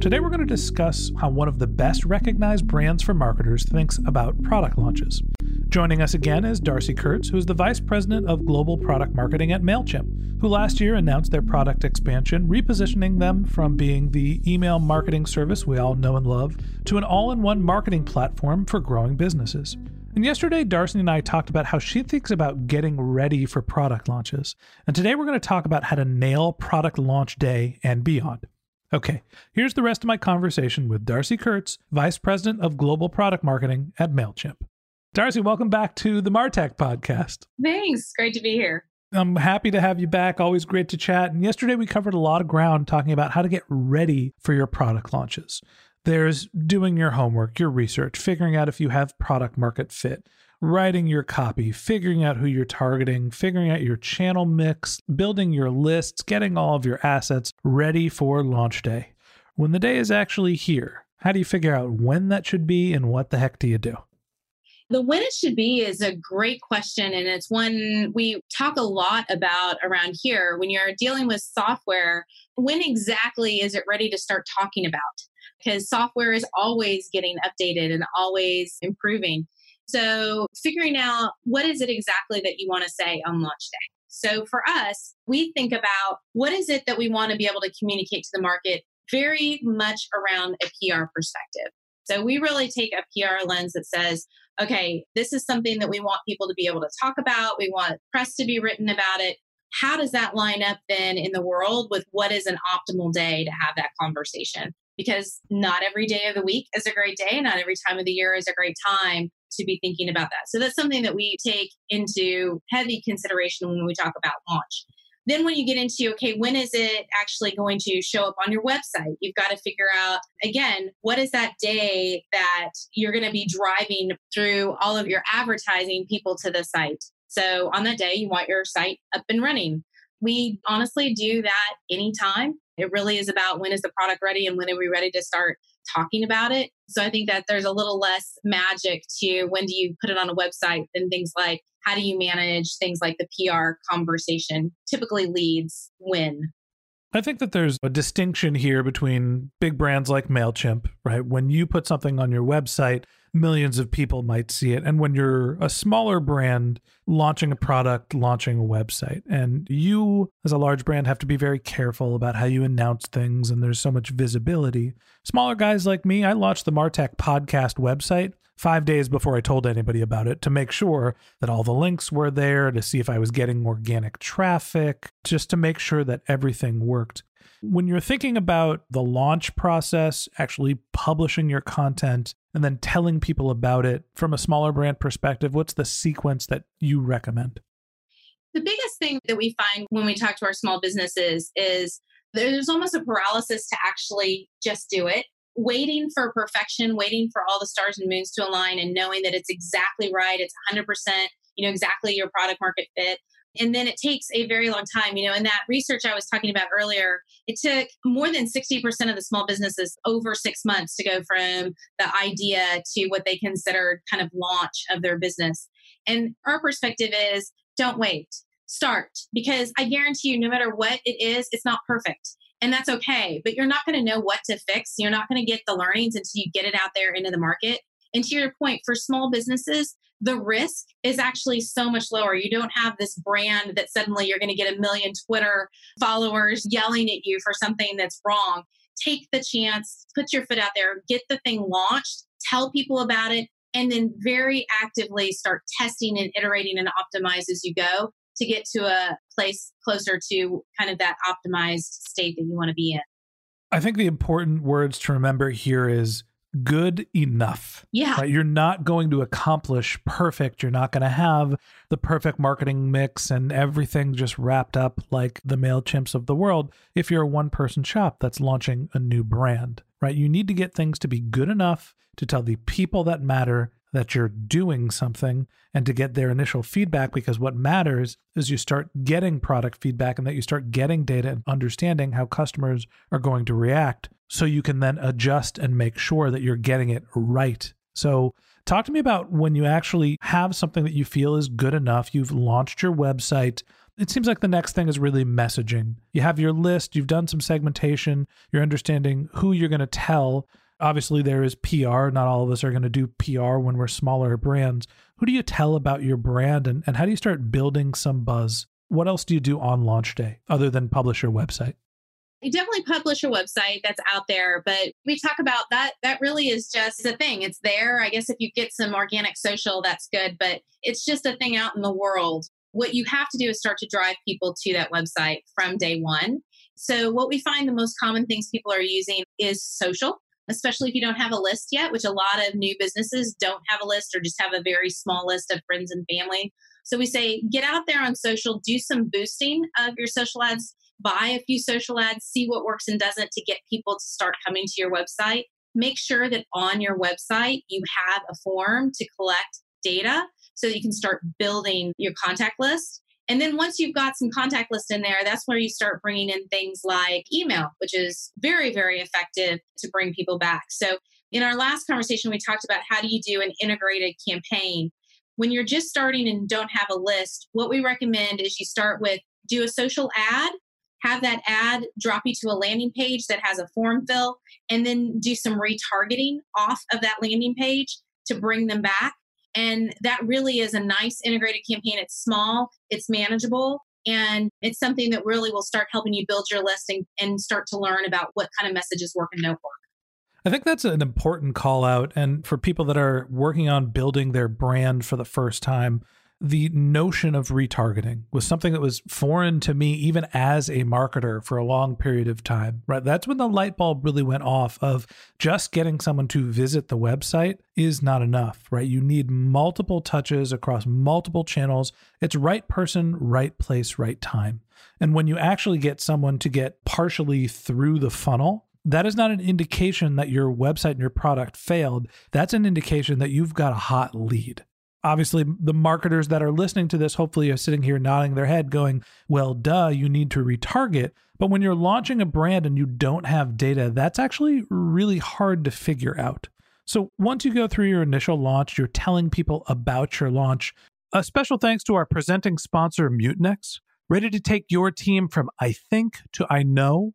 Today we're going to discuss how one of the best recognized brands for marketers thinks about product launches. Joining us again is Darcy Kurtz, who's the Vice President of Global Product Marketing at MailChimp, who last year announced their product expansion, repositioning them from being the email marketing service we all know and love to an all in one marketing platform for growing businesses. And yesterday, Darcy and I talked about how she thinks about getting ready for product launches. And today, we're going to talk about how to nail product launch day and beyond. Okay, here's the rest of my conversation with Darcy Kurtz, Vice President of Global Product Marketing at MailChimp. Darcy, welcome back to the Martech podcast. Thanks. Great to be here. I'm happy to have you back. Always great to chat. And yesterday we covered a lot of ground talking about how to get ready for your product launches. There's doing your homework, your research, figuring out if you have product market fit, writing your copy, figuring out who you're targeting, figuring out your channel mix, building your lists, getting all of your assets ready for launch day. When the day is actually here, how do you figure out when that should be and what the heck do you do? The when it should be is a great question. And it's one we talk a lot about around here. When you're dealing with software, when exactly is it ready to start talking about? because software is always getting updated and always improving. So, figuring out what is it exactly that you want to say on launch day. So, for us, we think about what is it that we want to be able to communicate to the market very much around a PR perspective. So, we really take a PR lens that says, okay, this is something that we want people to be able to talk about. We want press to be written about it. How does that line up then in the world with what is an optimal day to have that conversation? because not every day of the week is a great day. Not every time of the year is a great time to be thinking about that. So that's something that we take into heavy consideration when we talk about launch. Then, when you get into, okay, when is it actually going to show up on your website? You've got to figure out, again, what is that day that you're going to be driving through all of your advertising people to the site? So, on that day, you want your site up and running. We honestly do that anytime. It really is about when is the product ready and when are we ready to start talking about it. So I think that there's a little less magic to when do you put it on a website than things like how do you manage things like the PR conversation typically leads when. I think that there's a distinction here between big brands like MailChimp, right? When you put something on your website, millions of people might see it. And when you're a smaller brand launching a product, launching a website, and you as a large brand have to be very careful about how you announce things, and there's so much visibility. Smaller guys like me, I launched the Martech podcast website five days before I told anybody about it to make sure that all the links were there, to see if I was getting organic traffic, just to make sure that everything worked. When you're thinking about the launch process, actually publishing your content, and then telling people about it from a smaller brand perspective, what's the sequence that you recommend? The biggest thing that we find when we talk to our small businesses is there's almost a paralysis to actually just do it. Waiting for perfection, waiting for all the stars and moons to align, and knowing that it's exactly right, it's 100%, you know, exactly your product market fit. And then it takes a very long time. You know, in that research I was talking about earlier, it took more than 60% of the small businesses over six months to go from the idea to what they considered kind of launch of their business. And our perspective is don't wait, start, because I guarantee you, no matter what it is, it's not perfect. And that's okay, but you're not going to know what to fix. You're not going to get the learnings until you get it out there into the market. And to your point, for small businesses, the risk is actually so much lower. You don't have this brand that suddenly you're going to get a million Twitter followers yelling at you for something that's wrong. Take the chance, put your foot out there, get the thing launched, tell people about it, and then very actively start testing and iterating and optimize as you go to get to a place closer to kind of that optimized state that you want to be in. I think the important words to remember here is good enough. Yeah. Right? You're not going to accomplish perfect. You're not going to have the perfect marketing mix and everything just wrapped up like the MailChimps of the world if you're a one person shop that's launching a new brand, right? You need to get things to be good enough to tell the people that matter that you're doing something and to get their initial feedback because what matters is you start getting product feedback and that you start getting data and understanding how customers are going to react so you can then adjust and make sure that you're getting it right. So, talk to me about when you actually have something that you feel is good enough, you've launched your website. It seems like the next thing is really messaging. You have your list, you've done some segmentation, you're understanding who you're going to tell obviously there is PR. Not all of us are going to do PR when we're smaller brands. Who do you tell about your brand and, and how do you start building some buzz? What else do you do on launch day other than publish your website? You definitely publish a website that's out there, but we talk about that. That really is just a thing. It's there. I guess if you get some organic social, that's good, but it's just a thing out in the world. What you have to do is start to drive people to that website from day one. So, what we find the most common things people are using is social especially if you don't have a list yet, which a lot of new businesses don't have a list or just have a very small list of friends and family. So we say get out there on social, do some boosting of your social ads, buy a few social ads, see what works and doesn't to get people to start coming to your website. Make sure that on your website you have a form to collect data so that you can start building your contact list. And then once you've got some contact list in there, that's where you start bringing in things like email, which is very, very effective to bring people back. So in our last conversation, we talked about how do you do an integrated campaign. When you're just starting and don't have a list, what we recommend is you start with do a social ad, have that ad drop you to a landing page that has a form fill, and then do some retargeting off of that landing page to bring them back. And that really is a nice integrated campaign. It's small, it's manageable, and it's something that really will start helping you build your list and, and start to learn about what kind of messages work and don't work. I think that's an important call out. And for people that are working on building their brand for the first time, the notion of retargeting was something that was foreign to me even as a marketer for a long period of time right? That's when the light bulb really went off of just getting someone to visit the website is not enough right? You need multiple touches across multiple channels. It's right person right place right time. And when you actually get someone to get partially through the funnel that is not an indication that your website and your product failed. That's an indication that you've got a hot lead obviously the marketers that are listening to this hopefully are sitting here nodding their head going well duh you need to retarget. But when you're launching a brand and you don't have data that's actually really hard to figure out. So once you go through your initial launch you're telling people about your launch. A special thanks to our presenting sponsor mutinex ready to take your team from i think to i know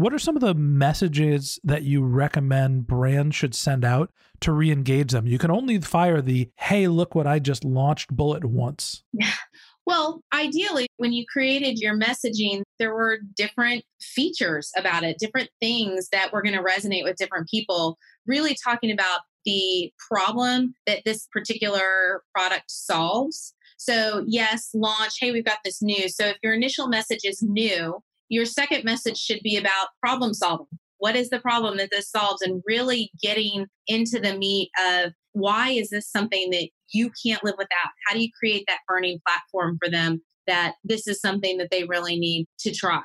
What are some of the messages that you recommend brands should send out to re engage them? You can only fire the, hey, look what I just launched bullet once. Well, ideally, when you created your messaging, there were different features about it, different things that were going to resonate with different people, really talking about the problem that this particular product solves. So, yes, launch, hey, we've got this new. So, if your initial message is new, your second message should be about problem solving. What is the problem that this solves? And really getting into the meat of why is this something that you can't live without? How do you create that burning platform for them that this is something that they really need to try?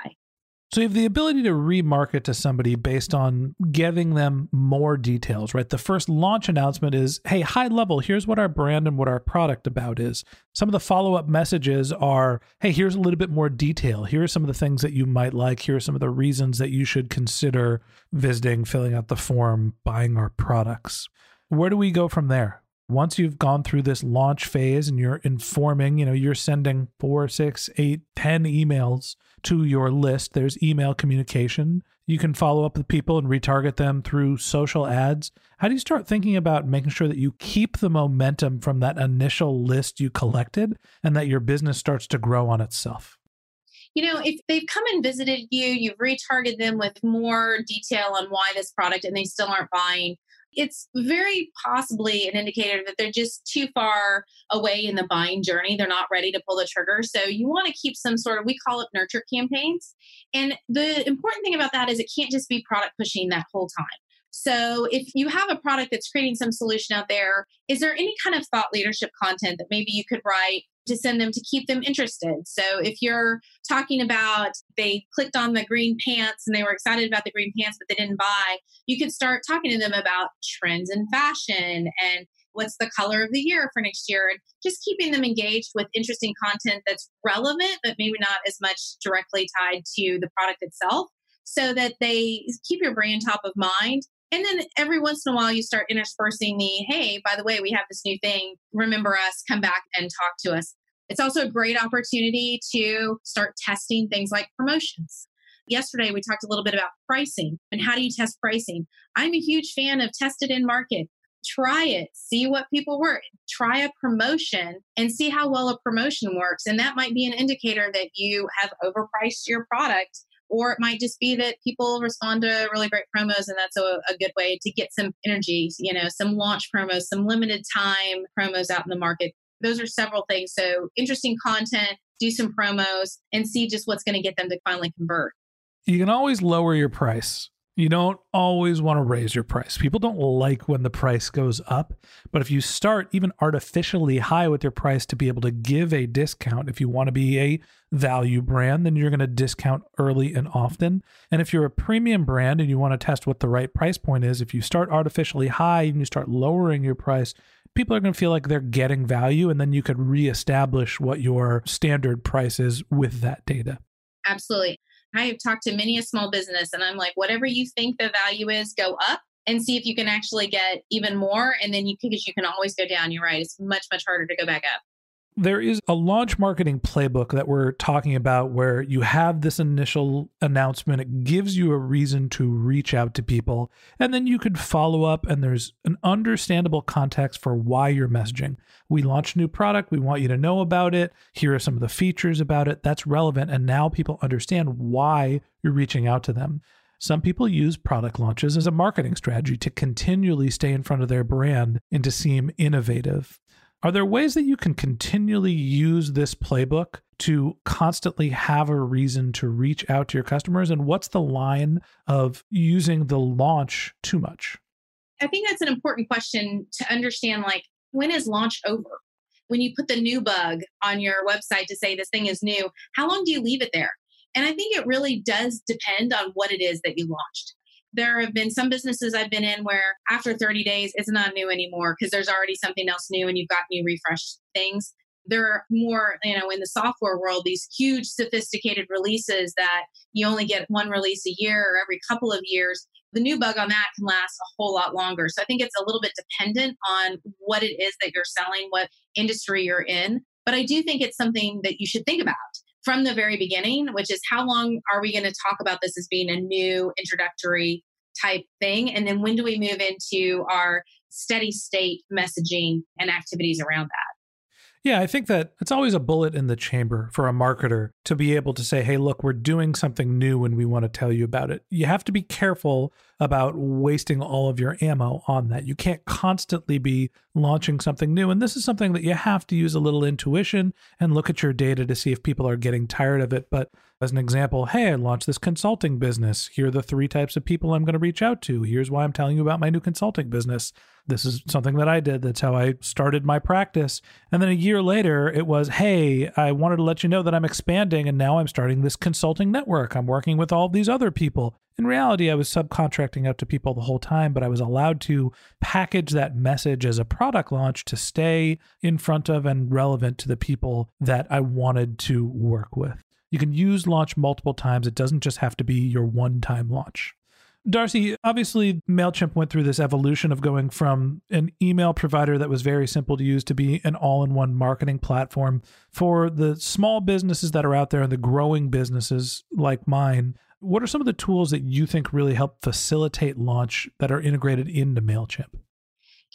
So you have the ability to remarket to somebody based on giving them more details, right? The first launch announcement is, hey, high level, here's what our brand and what our product about is. Some of the follow-up messages are, hey, here's a little bit more detail. Here are some of the things that you might like. Here are some of the reasons that you should consider visiting, filling out the form, buying our products. Where do we go from there? once you've gone through this launch phase and you're informing, you know, you're sending four, six, eight, ten emails to your list. There's email communication. You can follow up with people and retarget them through social ads. How do you start thinking about making sure that you keep the momentum from that initial list you collected and that your business starts to grow on itself? you know, if they've come and visited you, you've retargeted them with more detail on why this product and they still aren't buying, it's very possibly an indicator that they're just too far away in the buying journey. They're not ready to pull the trigger. So you want to keep some sort of, we call it nurture campaigns. And the important thing about that is it can't just be product pushing that whole time. So if you have a product that's creating some solution out there, is there any kind of thought leadership content that maybe you could write to send them to keep them interested. So if you're talking about they clicked on the green pants and they were excited about the green pants, but they didn't buy, you could start talking to them about trends in fashion and what's the color of the year for next year and just keeping them engaged with interesting content that's relevant, but maybe not as much directly tied to the product itself so that they keep your brand top of mind and then every once in a while, you start interspersing the, hey, by the way, we have this new thing. Remember us, come back and talk to us. It's also a great opportunity to start testing things like promotions. Yesterday, we talked a little bit about pricing and how do you test pricing. I'm a huge fan of tested in market. Try it, see what people work. Try a promotion and see how well a promotion works. And that might be an indicator that you have overpriced your product or it might just be that people respond to really great promos and that's a, a, good way to get some energy you know some launch promos some limited time promos out in the market. Those are several things. So interesting content do some promos and see just what's going to get them to finally convert. You can always lower your price you don't always want to raise your price. People don't like when the price goes up. But if you start even artificially high with your price to be able to give a discount, if you want to be a value brand, then you're going to discount early and often. And if you're a premium brand and you want to test what the right price point is, if you start artificially high and you start lowering your price, people are going to feel like they're getting value. And then you could reestablish what your standard price is with that data. Absolutely. I have talked to many a small business and I'm like, whatever you think the value is, go up and see if you can actually get even more. And then you because you can always go down. You're right. It's much, much harder to go back up there is a launch marketing playbook that we're talking about where you have this initial announcement. It gives you a reason to reach out to people, and then you could follow up, and there's an understandable context for why you're messaging. We launched a new product. We want you to know about it. Here are some of the features about it. That's relevant. And now people understand why you're reaching out to them. Some people use product launches as a marketing strategy to continually stay in front of their brand and to seem innovative. Are there ways that you can continually use this playbook to constantly have a reason to reach out to your customers? And what's the line of using the launch too much? I think that's an important question to understand like when is launch over? When you put the new bug on your website to say this thing is new, how long do you leave it there? And I think it really does depend on what it is that you launched. There have been some businesses I've been in where after 30 days, it's not new anymore because there's already something else new and you've got new refreshed things. There are more, you know, in the software world, these huge sophisticated releases that you only get one release a year or every couple of years. The new bug on that can last a whole lot longer. So I think it's a little bit dependent on what it is that you're selling, what industry you're in. But I do think it's something that you should think about from the very beginning, which is how long are we going to talk about this as being a new introductory type thing? And then when do we move into our steady state messaging and activities around that? Yeah, I think that it's always a bullet in the chamber for a marketer to be able to say, hey, look, we're doing something new and we want to tell you about it. You have to be careful about wasting all of your ammo on that. You can't constantly be launching something new. And this is something that you have to use a little intuition and look at your data to see if people are getting tired of it. But as an example, hey, I launched this consulting business. Here are the three types of people I'm going to reach out to. Here's why I'm telling you about my new consulting business. This is something that I did. That's how I started my practice. And then a year later, it was, hey, I wanted to let you know that I'm expanding and now I'm starting this consulting network. I'm working with all these other people. In reality, I was subcontracting out to people the whole time, but I was allowed to package that message as a product launch to stay in front of and relevant to the people that I wanted to work with. You can use launch multiple times. It doesn't just have to be your one time launch. Darcy, obviously, MailChimp went through this evolution of going from an email provider that was very simple to use to be an all in one marketing platform. For the small businesses that are out there and the growing businesses like mine, what are some of the tools that you think really help facilitate launch that are integrated into MailChimp?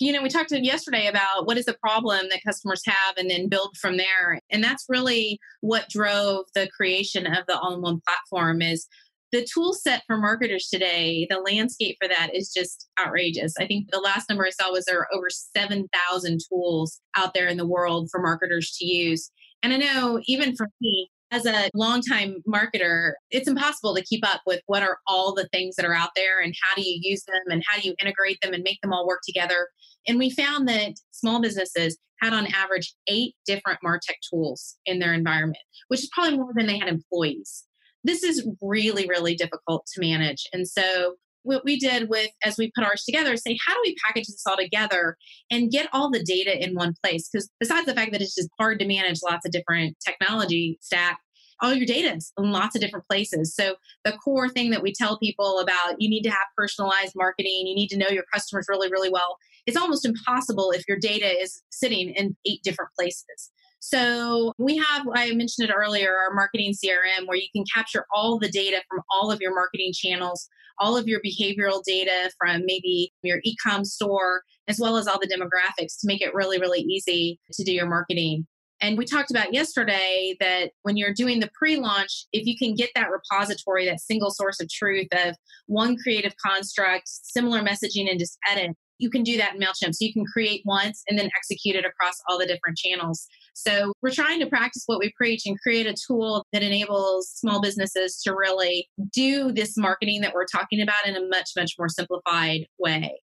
you know, we talked yesterday about what is the problem that customers have and then build from there. And that's really what drove the creation of the all-in-one platform is the tool set for marketers today, the landscape for that is just outrageous. I think the last number I saw was there are over 7,000 tools out there in the world for marketers to use. And I know even for me, as a longtime marketer, it's impossible to keep up with what are all the things that are out there and how do you use them and how do you integrate them and make them all work together. And we found that small businesses had on average eight different MarTech tools in their environment, which is probably more than they had employees this is really, really difficult to manage. And so what we did with as we put ours together say how do we package this all together and get all the data in one place? Because besides the fact that it's just hard to manage lots of different technology stack all your data is in lots of different places. So the core thing that we tell people about you need to have personalized marketing you need to know your customers really really well. It's almost impossible if your data is sitting in eight different places so we have, I mentioned it earlier, our marketing CRM where you can capture all the data from all of your marketing channels, all of your behavioral data from maybe your e-com store, as well as all the demographics to make it really, really easy to do your marketing. And we talked about yesterday that when you're doing the pre launch, if you can get that repository, that single source of truth of one creative construct, similar messaging, and just edit, you can do that in MailChimp. So you can create once and then execute it across all the different channels. So we're trying to practice what we preach and create a tool that enables small businesses to really do this marketing that we're talking about in a much, much more simplified way.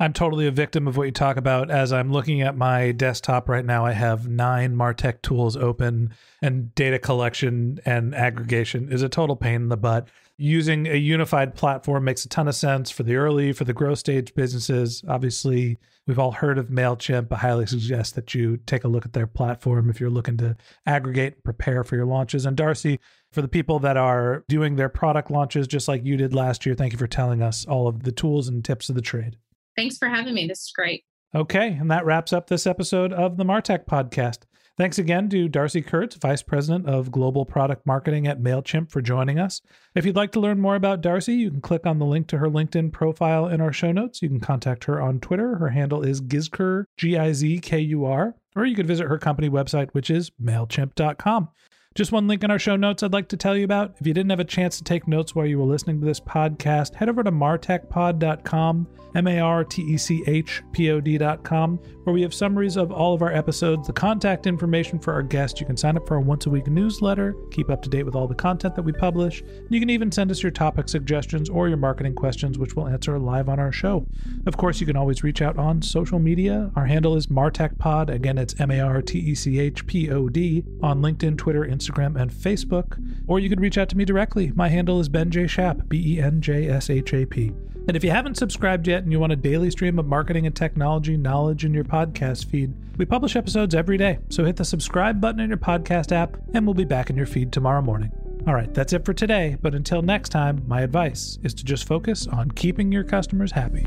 I'm totally a victim of what you talk about. As I'm looking at my desktop right now, I have nine Martech tools open, and data collection and aggregation is a total pain in the butt. Using a unified platform makes a ton of sense for the early, for the growth stage businesses. Obviously, we've all heard of MailChimp. I highly suggest that you take a look at their platform if you're looking to aggregate and prepare for your launches. And Darcy, for the people that are doing their product launches just like you did last year, thank you for telling us all of the tools and tips of the trade. Thanks for having me. This is great. Okay, and that wraps up this episode of the Martech podcast. Thanks again to Darcy Kurtz, Vice President of Global Product Marketing at MailChimp, for joining us. If you'd like to learn more about Darcy, you can click on the link to her LinkedIn profile in our show notes. You can contact her on Twitter. Her handle is Gizkur, G I Z K U R, or you could visit her company website, which is MailChimp.com. Just one link in our show notes I'd like to tell you about. If you didn't have a chance to take notes while you were listening to this podcast, head over to martechpod.com, M A R T E C H P O D.com, where we have summaries of all of our episodes, the contact information for our guests. You can sign up for our once a week newsletter, keep up to date with all the content that we publish. You can even send us your topic suggestions or your marketing questions, which we'll answer live on our show. Of course, you can always reach out on social media. Our handle is MartechPod. Again, it's M A R T E C H P O D on LinkedIn, Twitter, Instagram, and Facebook. Or you could reach out to me directly. My handle is Ben J. Shap, B E N J S H A P. And if you haven't subscribed yet and you want a daily stream of marketing and technology knowledge in your podcast feed, we publish episodes every day. So hit the subscribe button in your podcast app, and we'll be back in your feed tomorrow morning. All right, that's it for today. But until next time, my advice is to just focus on keeping your customers happy.